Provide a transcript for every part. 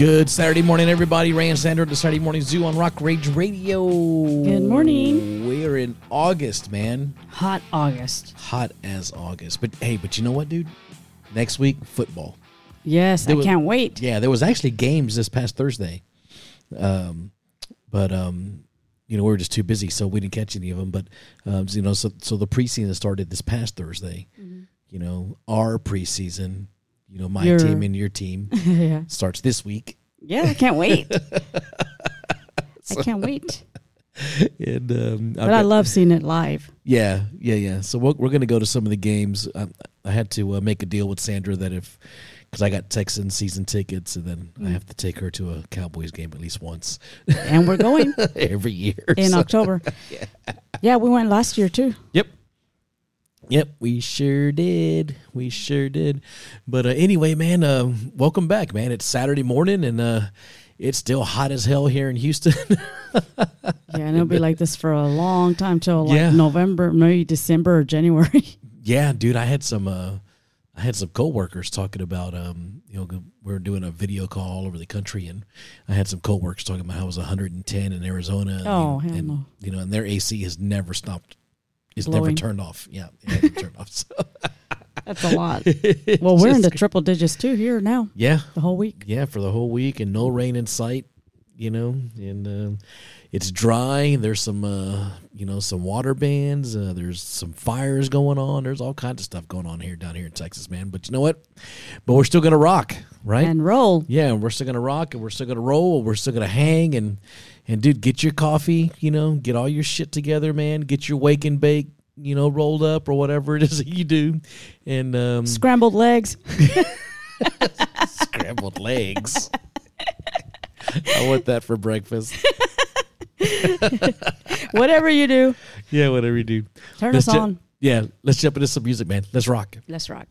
Good Saturday morning, everybody. Ray and Sandra, the Saturday Morning Zoo on Rock Rage Radio. Good morning. We're in August, man. Hot August. Hot as August. But hey, but you know what, dude? Next week, football. Yes, There I was- can't wait. Yeah, there was actually games this past Thursday. Um, but um, you know, we were just too busy, so we didn't catch any of them. But um, you know, so so the preseason started this past Thursday. You know, our preseason, you know, my Your- team and your team yeah. starts this week. Yeah, I can't wait. I can't wait. And um, But I love seeing it live. Yeah, yeah, yeah. So we're, we're going to go to some of the games. I, I had to uh, make a deal with Sandra that if, because I got Texan season tickets, and then I have to take her to a Cowboys game at least once And we're going every year. in So- October. Yeah, we went last year too. Yep. Yep, we sure did. We sure did. But uh, anyway, man, uh, welcome back, man. It's Saturday morning, and uh, it's still hot as hell here in Houston. Yeah, and it'll be like this for a long time till like Yeah. November, maybe December or January. Yeah, dude, I had some uh I had some coworkers talking about um you know we are doing a video call all over the country and I had some coworkers talking about how it was 110 in Arizona Oh, and, hell and, no. you know and their AC has never stopped it's never turned off. Yeah, hasn't turned off. So, That's a lot. Well, we're in the triple digits too here now, yeah. the whole week. Yeah, for the whole week and no rain in sight, you know, and uh, it's dry. There's some, uh, you know, some water bans. Uh, there's some fires going on. There's all kinds of stuff going on here down here in Texas, man. But you know what? But we're still gonna rock, right? And roll. yeah, we're still gonna rock, and we're still gonna roll. and We're still gonna hang, and and dude, get your coffee. You know, get all your shit together, man. Get your wake and bake. You know, rolled up or whatever it is that you do, and um, Scrambled legs. scrambled legs. I want that for breakfast. Whatever you do, Yeah, whatever you do. turn Let's us ju- on. Yeah, let's jump into some music, man. Let's rock. Let's rock.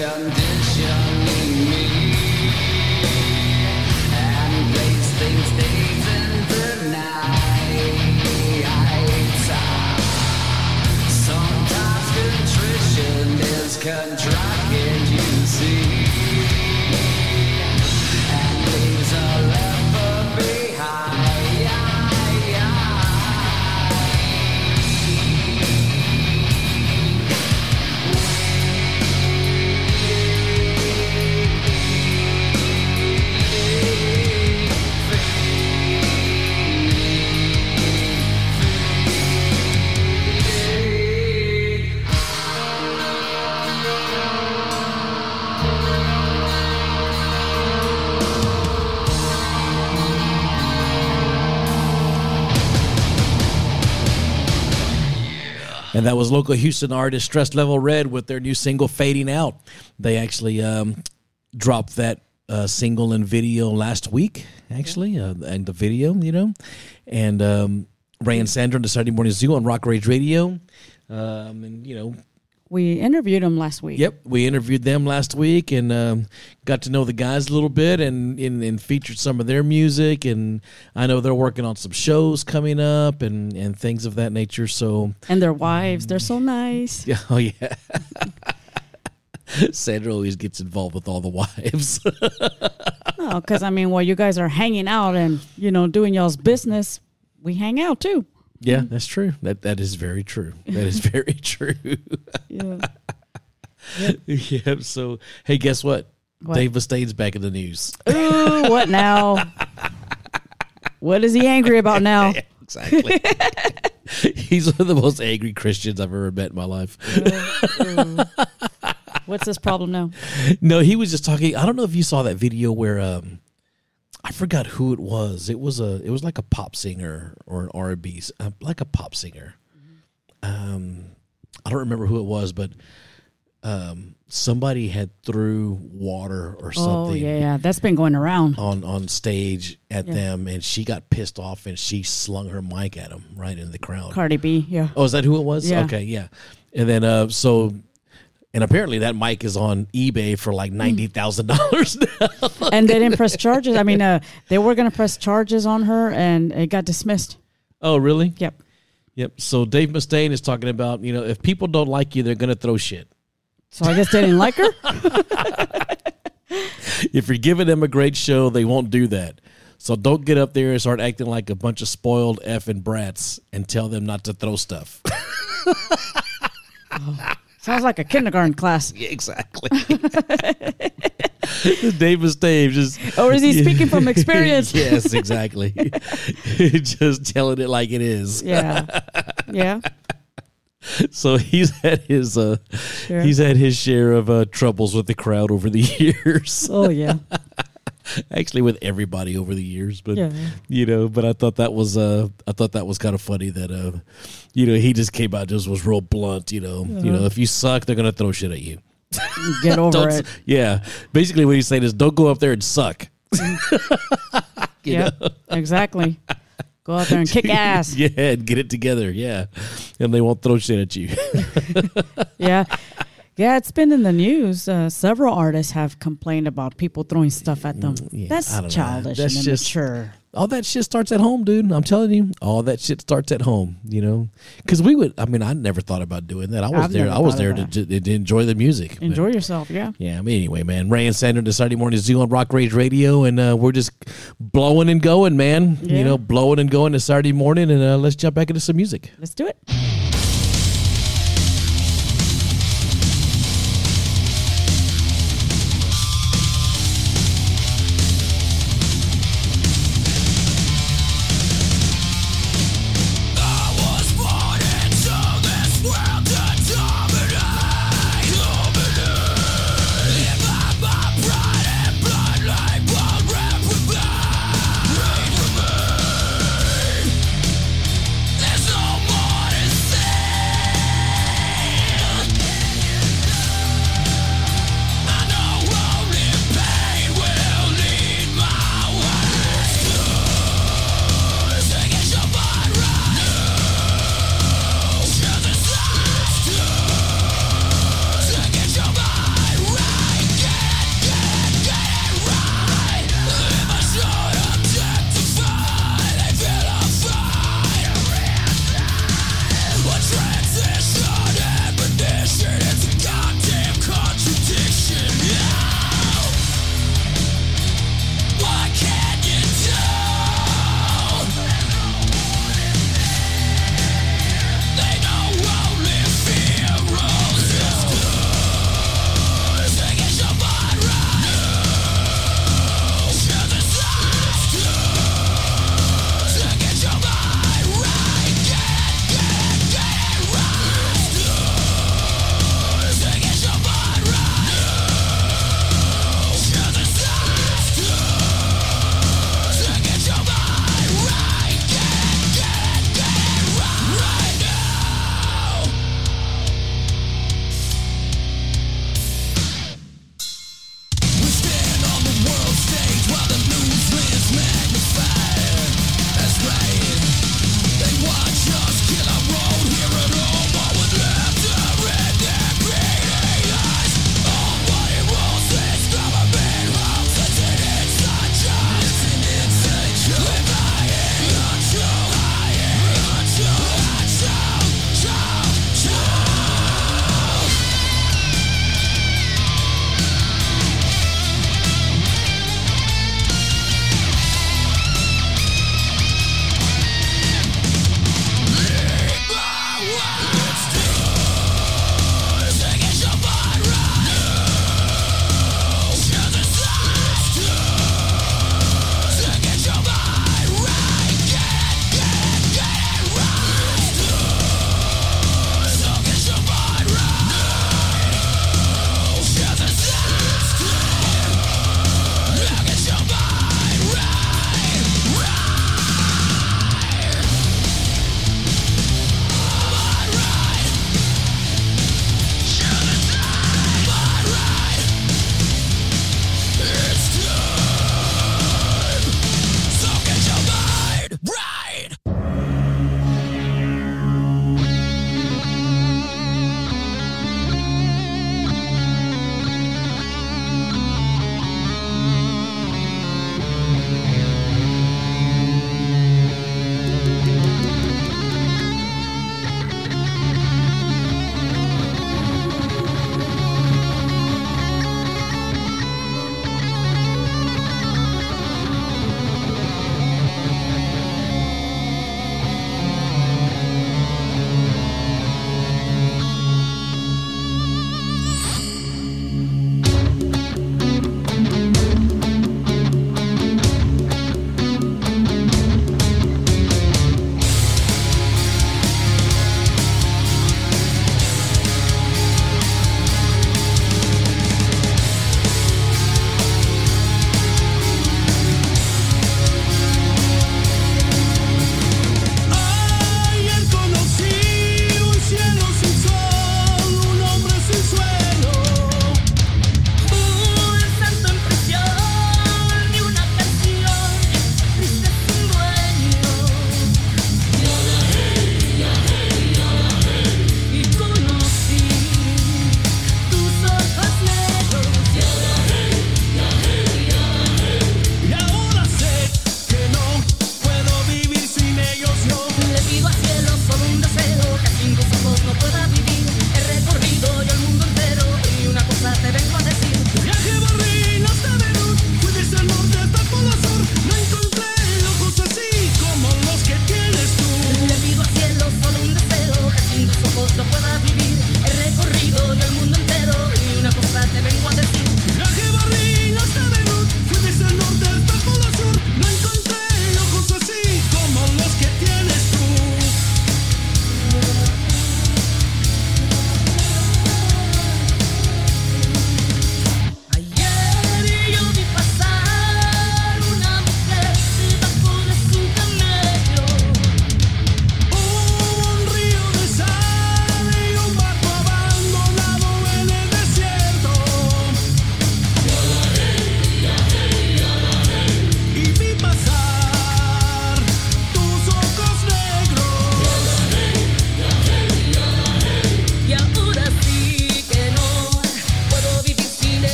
Condition is that was local Houston artist Stress Level Red with their new single Fading Out. They actually um, dropped that uh, single and video last week, actually, uh, and the video, you know. And um, Ray and Sandra on the Saturday Morning Zoo on Rock Rage Radio. Um, and, you know, We interviewed them last week. Yep, we interviewed them last week and um, got to know the guys a little bit and, and and featured some of their music. And I know they're working on some shows coming up and and things of that nature. So And their wives, they're so nice. yeah, oh yeah. Sandra always gets involved with all the wives. Oh, because I mean, while you guys are hanging out and you know doing y'all's business, we hang out too. Yeah, that's true. That that is very true. That is very true. Yeah. yeah. So hey, guess what? What? Dave Mustaine's back in the news. Ooh, what now? What is he angry about now? exactly. He's one of the most angry Christians I've ever met in my life. What's this problem now? No, he was just talking. I don't know if you saw that video where um, I forgot who it was. It was a it was like a pop singer or an R and B, uh, like a pop singer. Um, I don't remember who it was, but um, somebody had threw water or Oh something yeah, yeah. That's been going around. on on stage at Yeah. them, and she got pissed off and she slung her mic at him right in the crowd. Cardi B. Yeah. Oh, is that who it was? Yeah. Okay, yeah. And then uh so and apparently that mic is on eBay for like ninety thousand dollars now. and they didn't press charges. I mean, uh, they were gonna press charges on her, and it got dismissed. oh, really? Yep. Yep. So Dave Mustaine is talking about, you know, if people don't like you, they're gonna throw shit. So I guess they didn't like her. If you're giving them a great show, they won't do that. So don't get up there and start acting like a bunch of spoiled effing brats and tell them not to throw stuff. Sounds like a kindergarten class. Yeah, exactly. Dave Mustaine just Or is he speaking from experience? yes, exactly. just telling it like it is. Yeah. Yeah. So he's had his uh Sure. he's had his share of uh troubles with the crowd over the years. Oh yeah. Actually with everybody over the years, but Yeah. you know, but I thought that was uh I thought that was kind of funny that uh you know, he just came out just was real blunt, you know. You know, if you suck, they're going to throw shit at you. Get over it. yeah. Basically what he's saying is don't go up there and suck. Yeah. Exactly. Go out there and kick ass. Yeah, and get it together. Yeah. And they won't throw shit at you. Yeah. Yeah, it's been in the news. Uh, several artists have complained about people throwing stuff at them. Mm, yeah, That's childish That's and just- immature. all that shit starts at home, dude. I'm telling you, all that shit starts at home. You know, because we would. I mean, I never thought about doing that. I was I've there. I was there to, to, to enjoy the music. but- Enjoy yourself. Yeah. yeah. I mean, anyway, man. Ray and Sandra, the Saturday morning zoo on Rock Rage Radio, and uh, we're just blowing and going, man. Yeah. You know, blowing and going to Saturday morning, and uh, let's jump back into some music. Let's do it.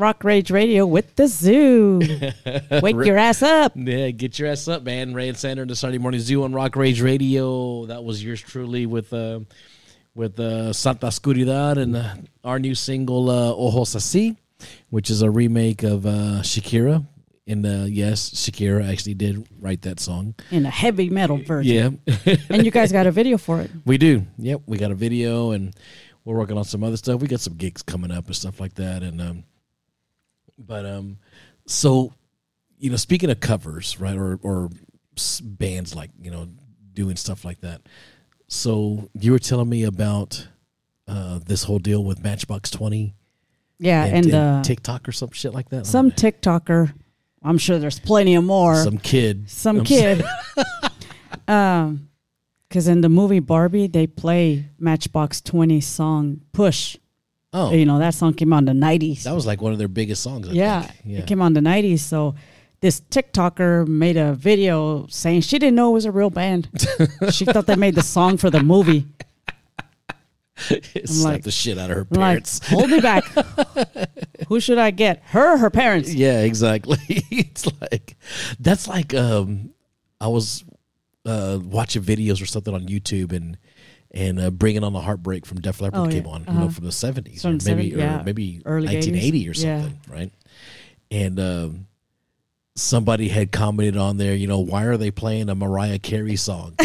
Rock Rage Radio with the zoo. Wake your ass up. Yeah, get your ass up, man. Ray and Sander, the Sunday Morning Zoo on Rock Rage Radio. That was yours truly with uh, with uh, Santa Oscuridad and uh, our new single uh, Ojos Así, which is a remake of uh, Shakira. And uh, yes, Shakira actually did write that song. In a heavy metal version. Yeah, And you guys got a video for it. we do. Yep, we got a video and we're working on some other stuff. We got some gigs coming up and stuff like that. And um, but um, so you know, speaking of covers, right, or or bands like you know doing stuff like that. So you were telling me about uh, this whole deal with Matchbox Twenty Yeah, and, and, and uh, TikTok or some shit like that. some TikToker, I'm sure there's plenty of more. some kid, some I'm kid. um, because in the movie Barbie, they play Matchbox Twenty song "Push." Oh, You know that song came out in the '90s. that was like one of their biggest songs. I yeah, think. yeah. it came out in the '90s. So this TikToker made a video saying she didn't know it was a real band. she thought they made the song for the movie. It slapped like- the shit out of her I'm like, parents. hold me back. Who should I get? Her, her parents. Yeah, exactly. it's like that's like um I was uh watching videos or something on YouTube and and uh, bringing on the heartbreak from Def Leppard Oh, yeah. came on, you know, Uh-huh. from the seventies or maybe 70s, yeah. or maybe Early 80s. nineteen eighty or Yeah. something, right? And um somebody had commented on there, you know, why are they playing a Mariah Carey song?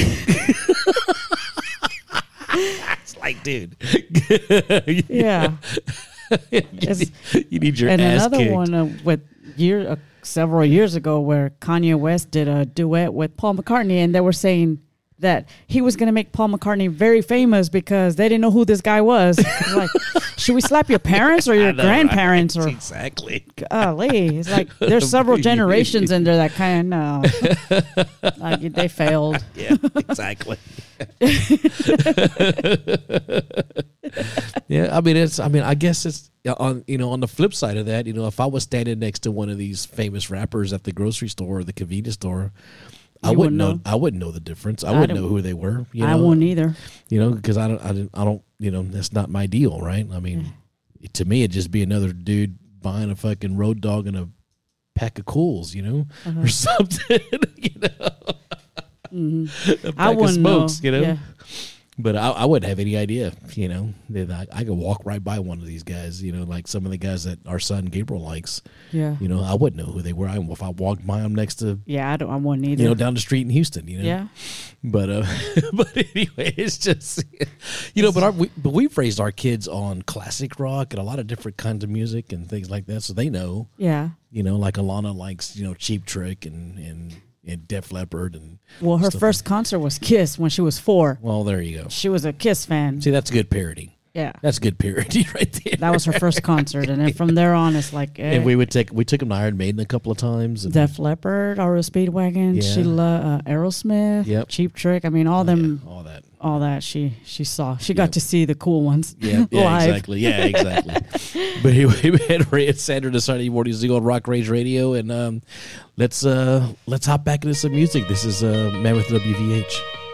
it's like, dude, Yeah. you, need, you need your and another kicked. one uh, with year uh, several years ago where Kanye West did a duet with Paul McCartney, and they were saying that he was going to make Paul McCartney very famous because they didn't know who this guy was. Like, should we slap your parents or your know, grandparents right? or exactly. golly? It's like there's several generations in there that kind of like they failed. Yeah, exactly. yeah, I mean it's. I mean, I guess it's on. You know, on the flip side of that, you know, if I was standing next to one of these famous rappers at the grocery store or the convenience store, I You wouldn't wouldn't know. I wouldn't know the difference. I, I wouldn't know who they were. You know, I won't either. You know, because I don't. I don't. I don't. You know, that's not my deal, right? I mean, to me, it'd just be another dude buying a fucking road dog and a pack of Kools, you know, Uh-huh. or something. you know, a Mm-hmm. I pack of wouldn't smokes, know. you know. Yeah. But I, I wouldn't have any idea, you know, that I, I could walk right by one of these guys, you know, like some of the guys that our son Gabriel likes. Yeah. You know, I wouldn't know who they were. I, if I walked by them next to, Yeah, I don't. I wouldn't either. you know, down the street in Houston, you know. yeah. But uh, but anyway, it's just, you know, but our we, but we've raised our kids on classic rock and a lot of different kinds of music and things like that, so they know, Yeah. you know, like Alana likes, you know, Cheap Trick and and and Def Leppard and Well, her first concert was Kiss when she was four. Well, there you go. She was a Kiss fan. See, that's good parody. Yeah. That's good parody right there. That was her first concert. And then from there on, it's like eh, and we would take we took him to Iron Maiden a couple of times. And, Def Leppard, Speedwagon, Yeah. Sheila, uh, Aerosmith, Yep. Cheap Trick. I mean, all them, yeah, all that. All that she she saw. She got to see the cool ones. Yeah, yeah, exactly. Yeah, exactly. but anyway, we had Ray and Sandra the Sunday morning Zoo on Rock Rage Radio, and um, let's uh let's hop back into some music. This is uh Mammoth WVH.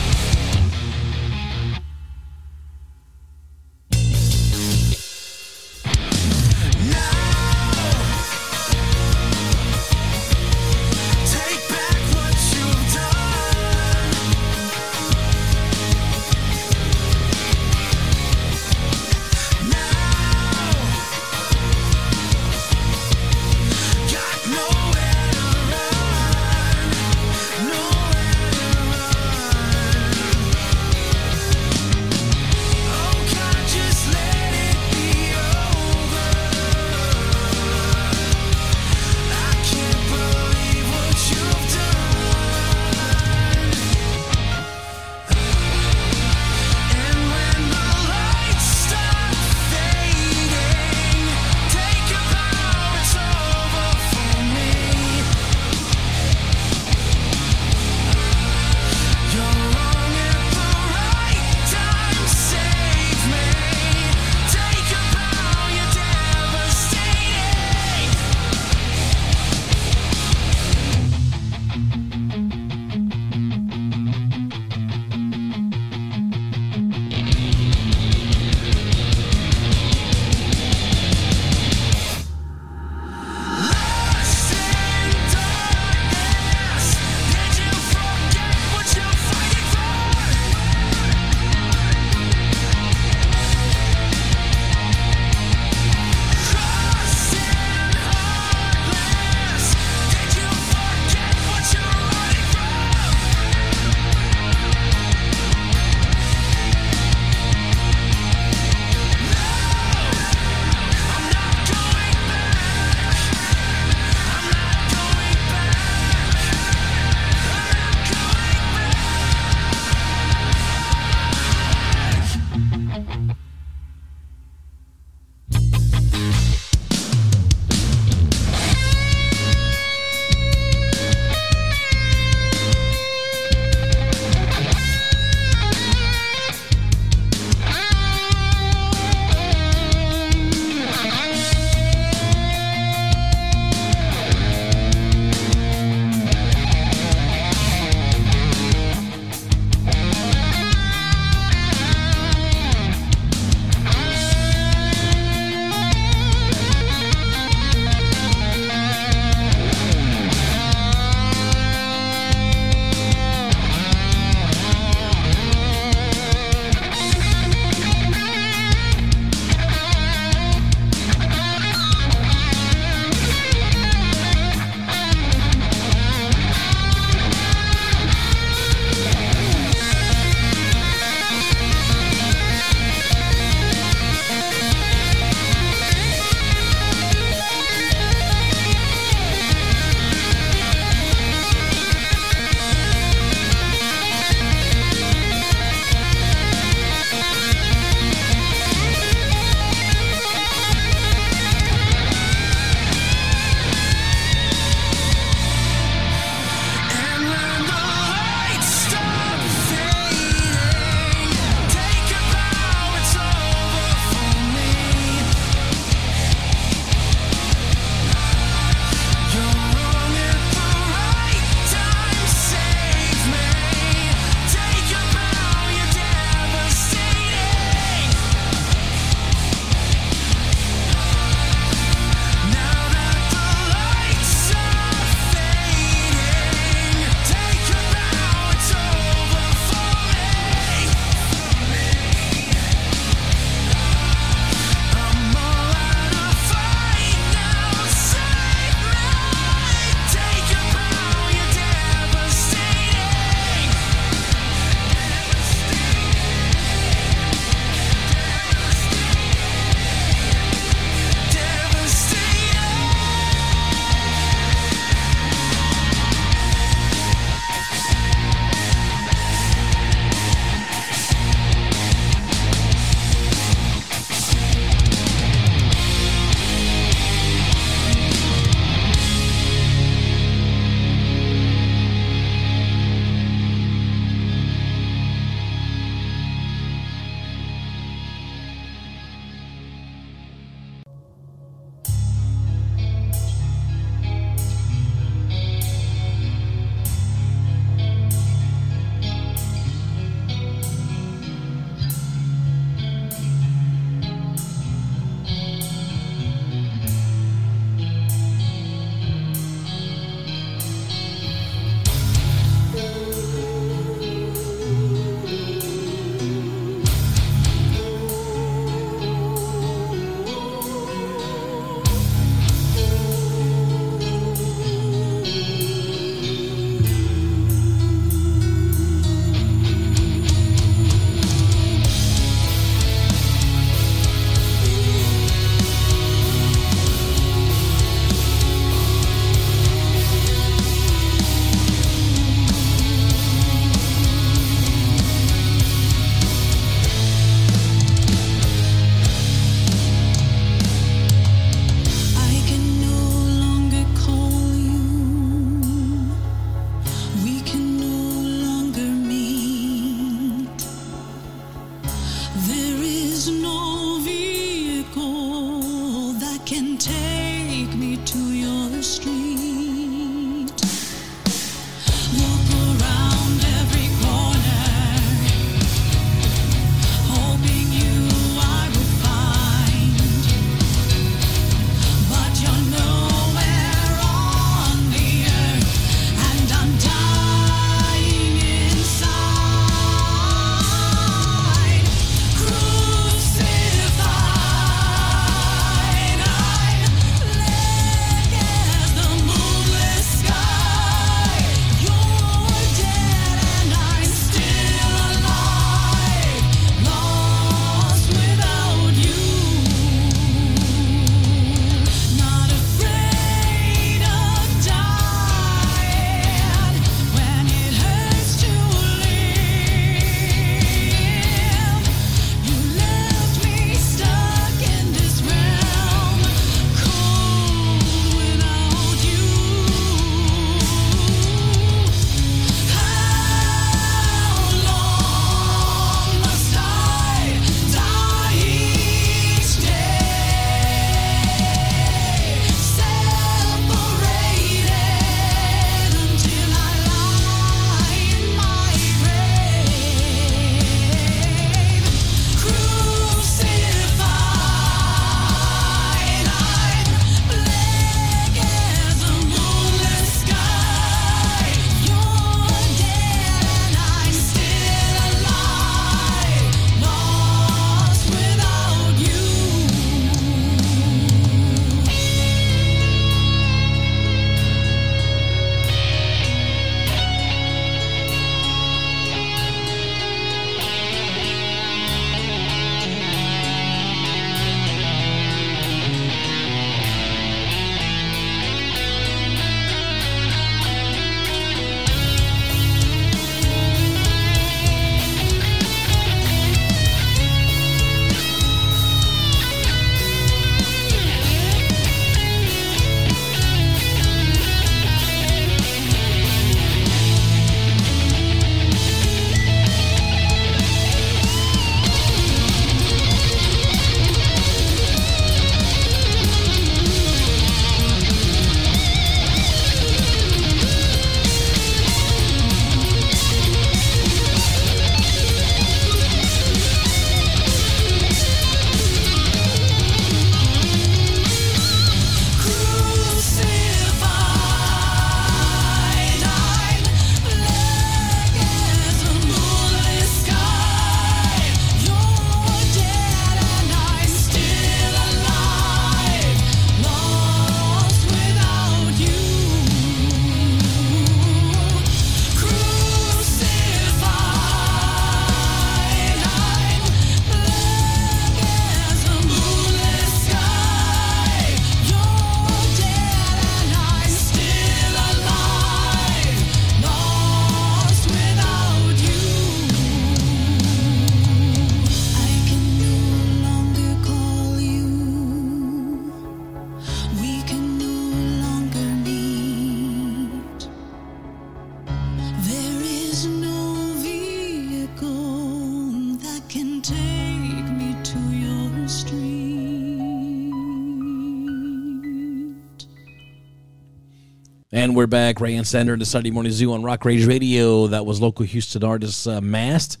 And we're back. Ray and Sandra, in the Sunday Morning Zoo on Rock Rage Radio. That was local Houston artist uh, Mast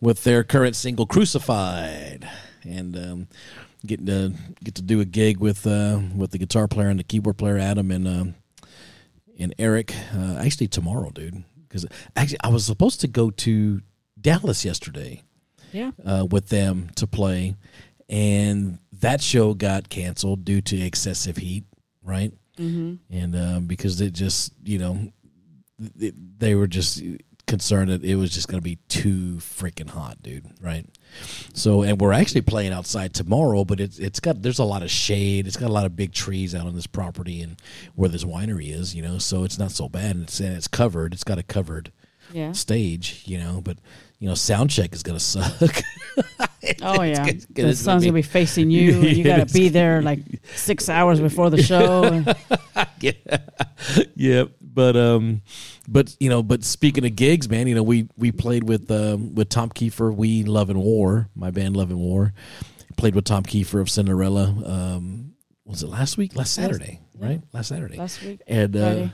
with their current single "Crucified," and um, getting to get to do a gig with uh, with the guitar player and the keyboard player Adam and um and Eric. Uh, actually, tomorrow, dude. Because actually, I was supposed to go to Dallas yesterday Yeah. uh, with them to play, and that show got canceled due to excessive heat, right? Mm-hmm. And uh, because it just, you know, th- they were just concerned that it was just going to be too freaking hot, dude, right? So, and we're actually playing outside tomorrow, but it's it's got there's a lot of shade. It's got a lot of big trees out on this property and where this winery is, you know, so it's not so bad. And it's and it's covered. It's got a covered Yeah. stage, you know, but you know, sound check is gonna suck. Oh yeah. it's The gonna sun's be- gonna be facing you. and You gotta be there like six hours before the show. yeah, yeah, but um, but you know, but speaking of gigs, man, you know, we we played with um with Tom Kiefer, we Love and War, my band Love and War, played with Tom Kiefer of Cinderella. Um, was it last week? Last Saturday, right? Last Saturday, Last week, and uh,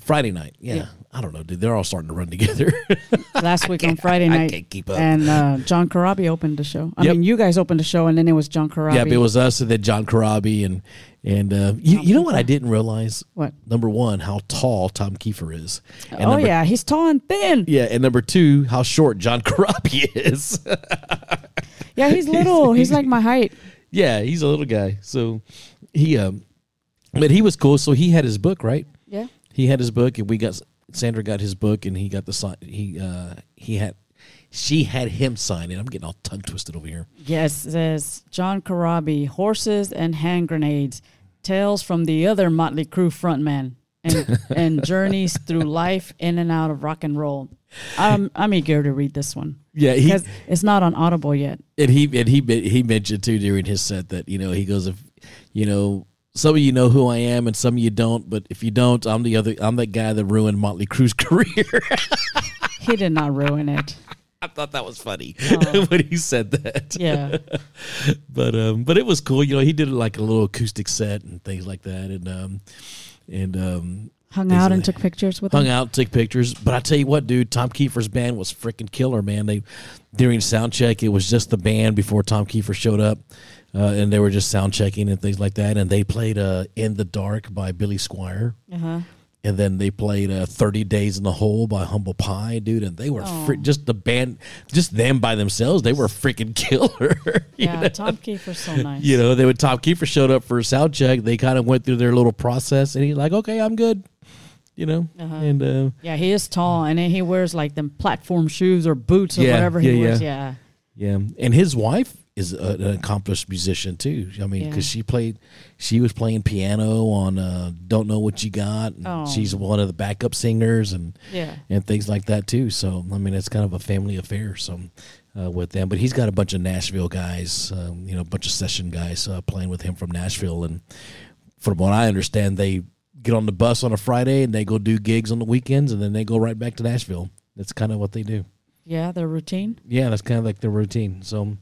Friday. Night. Yeah. Yeah. I don't know, dude. They're all starting to run together. Last week on Friday night. I can't keep up. And uh, John Corabi opened the show. I Yep. mean, you guys opened the show, and then it was John Corabi. Yep, it was us and then John Corabi and and uh, you, you know what I didn't realize? What? Number one, how tall Tom Kiefer is. And oh number, yeah, he's tall and thin. Yeah, and number two, how short John Corabi is. Yeah, he's little. he's like my height. yeah, he's a little guy. So he um but he was cool. So he had his book, right? He had his book and we got Sandra got his book and he got the sign he uh he had she had him sign it. I'm getting all tongue twisted over here. Yes, it says John Corabi, horses and hand grenades, tales from the other Motley Crue frontman, and and journeys through life in and out of rock and roll. I'm I'm eager to read this one Yeah, he because it's not on Audible yet. and he and he he mentioned too during his set that you know he goes if you know some of you know who I am and some of you don't, but if you don't, I'm the other I'm that guy that ruined Motley Crue's career. He did not ruin it. I thought that was funny Oh. when he said that. Yeah, but um, but it was cool. You know, he did like a little acoustic set and things like that, and um, and um, hung out and took pictures with hung him. out, took pictures. But I tell you what, dude, Tom Kiefer's band was freaking killer, man. They during sound check, it was just the band before Tom Kiefer showed up, uh, and they were just sound checking and things like that. And they played uh, "In the Dark" by Billy Squier. Uh-huh. And then they played uh, "30 Days in the Hole" by Humble Pie, dude. And they were fri- just the band, just them by themselves. They were freaking killer. Yeah, know? Tom Kiefer's so nice. you know, they would Tom Kiefer showed up for a sound check. They kind of went through their little process, and he's like, "Okay, I'm good," you know. Uh-huh. And uh, Yeah, he is tall, and then he wears like them platform shoes or boots or Yeah, whatever he yeah, wears. yeah. Yeah. yeah, and his wife is a, an accomplished musician too. I mean, Yeah. because she played, she was playing piano on uh, "Don't Know What You Got." and Oh. She's one of the backup singers and Yeah. and things like that too. So I mean, it's kind of a family affair. So. Uh, with them, but he's got a bunch of Nashville guys, um, you know, a bunch of session guys uh, playing with him from Nashville, and from what I understand, they get on the bus on a Friday and they go do gigs on the weekends, and then they go right back to Nashville. That's kind of what they do. Yeah, their routine. Yeah, that's kind of like their routine. So,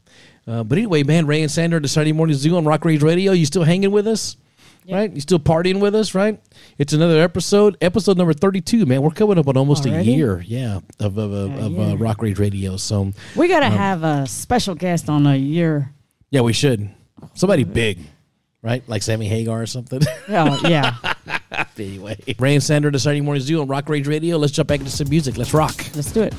uh, but anyway, man, Ray and Sandra, the Saturday Morning Zoo on Rock Rage Radio. You still hanging with us? Yeah. Right? You still partying with us, right? It's another episode, episode number 32, man. We're coming up on almost Already? a year, yeah, of, of, of, of uh. Rock Rage Radio. So, We Um, got to have a special guest on a year. yeah, we should. Somebody big, right? Like Sammy Hagar or something. Oh, yeah. anyway, Ray and Sandra, the Saturday Morning Zoo on Rock Rage Radio. Let's jump back into some music. Let's rock. Let's do it.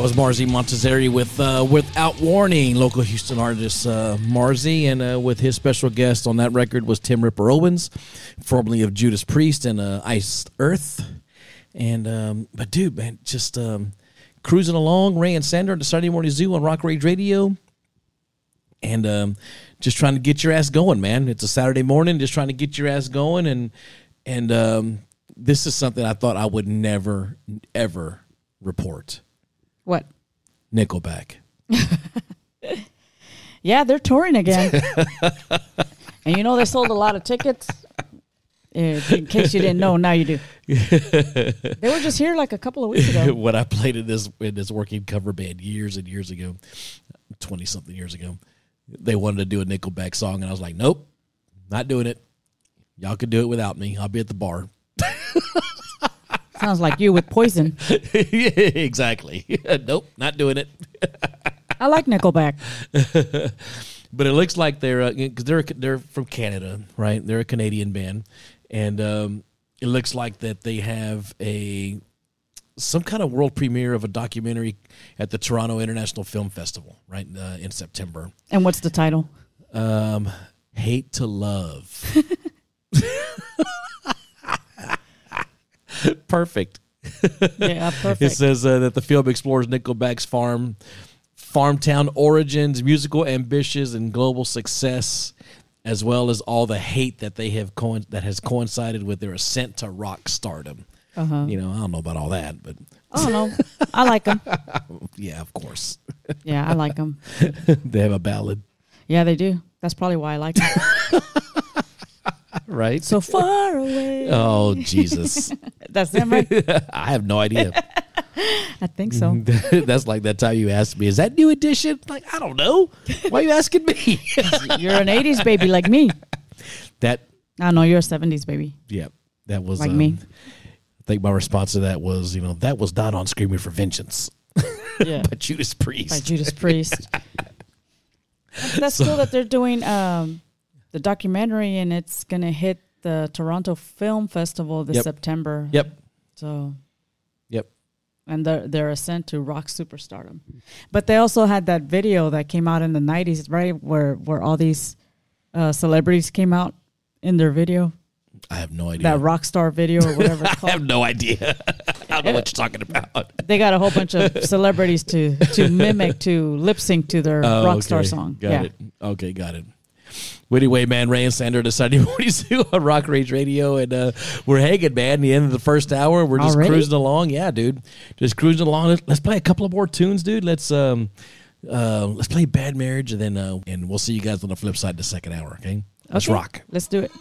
That was Marzi Montazeri with uh, Without Warning, local Houston artist uh, Marzi, and uh, with his special guest on that record was Tim Ripper Owens, formerly of Judas Priest and uh, Iced Earth. And um, but dude, man, just um, cruising along, Ray and Sandra at the Saturday Morning Zoo on Rock Rage Radio, and um, just trying to get your ass going, man. It's a Saturday morning, just trying to get your ass going, and and um, this is something I thought I would never ever report. What? Nickelback. Yeah, they're touring again. and you know they sold a lot of tickets. Uh, in case you didn't know, now you do. they were just here like a couple of weeks ago. when I played in this in this working cover band years and years ago, twenty something years ago, they wanted to do a Nickelback song, and I was like, nope, not doing it. Y'all can do it without me. I'll be at the bar. Sounds like you with poison. exactly. nope, not doing it. I like Nickelback. But it looks like they're because they're they're from Canada, right? They're a Canadian band, and um, it looks like that they have a some kind of world premiere of a documentary at the Toronto International Film Festival, right uh, in September. And what's the title? Um, hate to love. Perfect. Yeah, perfect. It says uh, that the film explores Nickelback's farm, farm town origins, musical ambitions, and global success, as well as all the hate that they have coin- that has coincided with their ascent to rock stardom. Uh-huh. You know, I don't know about all that, but I don't know. I like them. yeah, of course, Yeah, I like them. they have a ballad, Yeah, they do. That's probably why I like them. right? So far away. oh Jesus, That's them, right? I have no idea. I think so. That's like that time you asked me, "Is that new edition?" Like, I don't know. Why are you asking me? You're an 80s baby like me. that I know you're a 70s baby. Yeah, that was Like um, me. I think my response to that was, you know, that was not on Screaming for Vengeance Yeah. by Judas Priest. by Judas Priest. That's cool that they're doing um, the documentary and it's going to hit the Toronto Film Festival this Yep. September. Yep, So, yep. and their their ascent to rock superstardom. But they also had that video that came out in the 90s, right? Where where all these uh, celebrities came out in their video, I have no idea. that rock star video or whatever it's I have no idea. I don't know what you're talking about. they got a whole bunch of celebrities to to mimic to lip sync to their Oh, rock star song. Got yeah. it. Okay, got it. Well, anyway, man, Ray and Sandra decided Morning Zoo on Rock Rage Radio, and uh, we're hanging, man. The end of the first hour, we're just Already? cruising along. Yeah, dude, just cruising along. Let's, let's play a couple of more tunes, dude. Let's um, uh, let's play Bad Marriage, and then uh, and we'll see you guys on the flip side the second hour. Okay, let's Okay, rock. Let's do it.